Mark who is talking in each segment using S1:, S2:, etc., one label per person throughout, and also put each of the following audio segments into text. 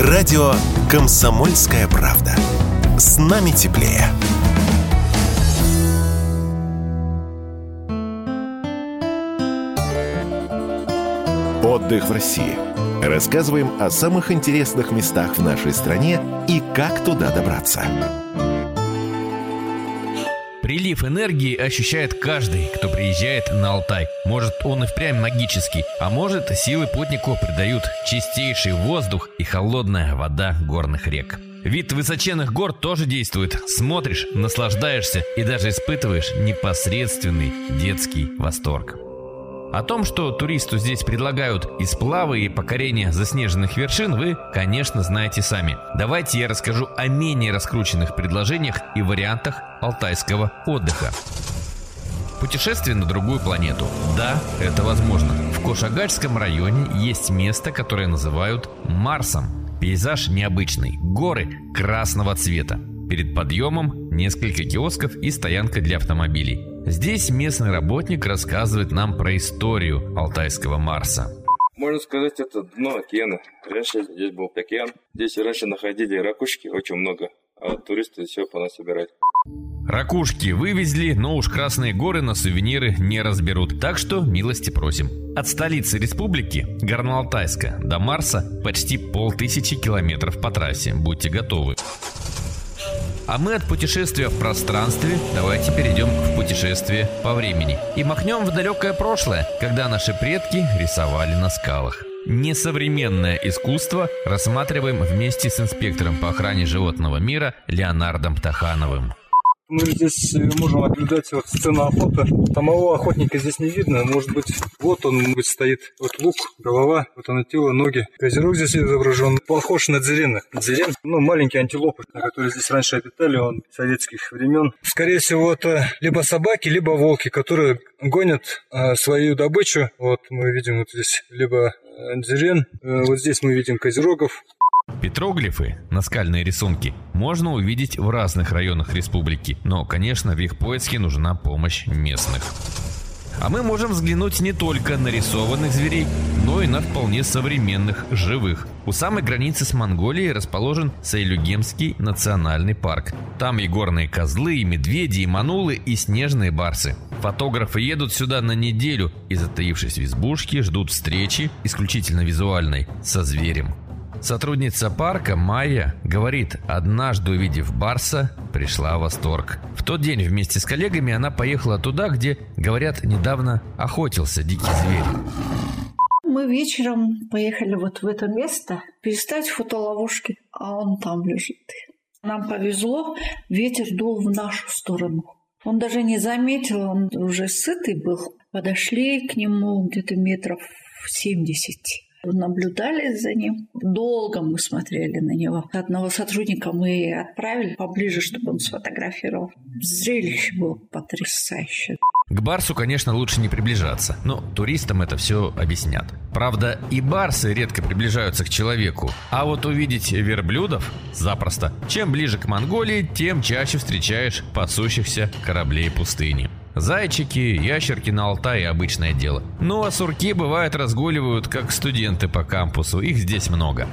S1: Радио «Комсомольская правда». С нами теплее. Отдых в России. Рассказываем о самых интересных местах в нашей стране и как туда добраться.
S2: Прилив энергии ощущает каждый, кто приезжает на Алтай. Может, он и впрямь магический, а может, силы путнику придают чистейший воздух и холодная вода горных рек. Вид высоченных гор тоже действует. Смотришь, наслаждаешься и даже испытываешь непосредственный детский восторг. О том, что туристу здесь предлагают и сплавы, и покорение заснеженных вершин, вы, конечно, знаете сами. Давайте я расскажу о менее раскрученных предложениях и вариантах алтайского отдыха. Путешествие на другую планету. Да, это возможно. В Кошагальском районе есть место, которое называют Марсом. Пейзаж необычный. Горы красного цвета. Перед подъемом несколько киосков и стоянка для автомобилей. Здесь местный работник рассказывает нам про историю Алтайского Марса.
S3: Можно сказать, это дно океана. Раньше здесь был океан. Здесь раньше находили ракушки очень много, а туристы все понасобирать.
S2: Ракушки вывезли, но уж Красные горы на сувениры не разберут, так что милости просим. От столицы республики, Горно-Алтайска, до Марса почти полтысячи километров по трассе, будьте готовы. А мы от путешествия в пространстве давайте перейдем в путешествие по времени. И махнем в далекое прошлое, когда наши предки рисовали на скалах. Несовременное искусство рассматриваем вместе с инспектором по охране животного мира Леонардом Тахановым.
S4: Мы здесь можем наблюдать вот сцену охоты. Самого охотника здесь не видно. Может быть, вот он может быть, стоит. Вот лук, голова, вот оно тело, ноги. Козерог здесь изображен. Похож на дзерена. Дзерен, ну, маленький антилопы, которые здесь раньше обитали, он советских времен. Скорее всего, это либо собаки, либо волки, которые гонят э, свою добычу. Вот мы видим вот здесь либо э, дзерен, э, вот здесь мы видим козерогов,
S2: Петроглифы, наскальные рисунки, можно увидеть в разных районах республики, но, конечно, в их поиске нужна помощь местных. А мы можем взглянуть не только на рисованных зверей, но и на вполне современных, живых. У самой границы с Монголией расположен Сайлюгемский национальный парк. Там и горные козлы, и медведи, и манулы, и снежные барсы. Фотографы едут сюда на неделю и, затаившись в избушке, ждут встречи, исключительно визуальной, со зверем. Сотрудница парка Майя говорит, однажды увидев Барса, пришла в восторг. В тот день вместе с коллегами она поехала туда, где, говорят, недавно охотился дикий зверь.
S5: Мы вечером поехали вот в это место перестать фотоловушки, а он там лежит. Нам повезло, ветер дул в нашу сторону. Он даже не заметил, он уже сытый был. Подошли к нему где-то метров 70 наблюдали за ним. Долго мы смотрели на него. Одного сотрудника мы отправили поближе, чтобы он сфотографировал. Зрелище было потрясающее.
S2: К Барсу, конечно, лучше не приближаться, но туристам это все объяснят. Правда, и барсы редко приближаются к человеку, а вот увидеть верблюдов запросто. Чем ближе к Монголии, тем чаще встречаешь пасущихся кораблей пустыни. Зайчики, ящерки на Алтае – обычное дело. Ну а сурки, бывает, разгуливают, как студенты по кампусу. Их здесь много.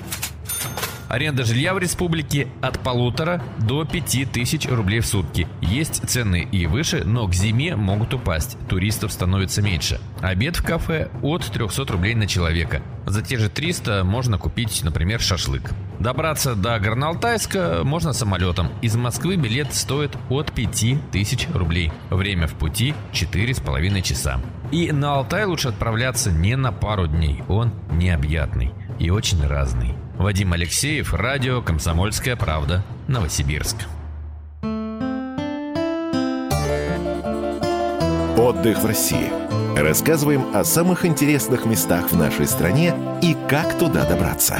S2: Аренда жилья в республике от полутора до пяти тысяч рублей в сутки. Есть цены и выше, но к зиме могут упасть. Туристов становится меньше. Обед в кафе от 300 рублей на человека. За те же 300 можно купить, например, шашлык. Добраться до Горноалтайска можно самолетом. Из Москвы билет стоит от 5000 рублей. Время в пути 4,5 часа. И на Алтай лучше отправляться не на пару дней. Он необъятный и очень разный. Вадим Алексеев, радио «Комсомольская правда», Новосибирск.
S1: Отдых в России. Рассказываем о самых интересных местах в нашей стране и как туда добраться.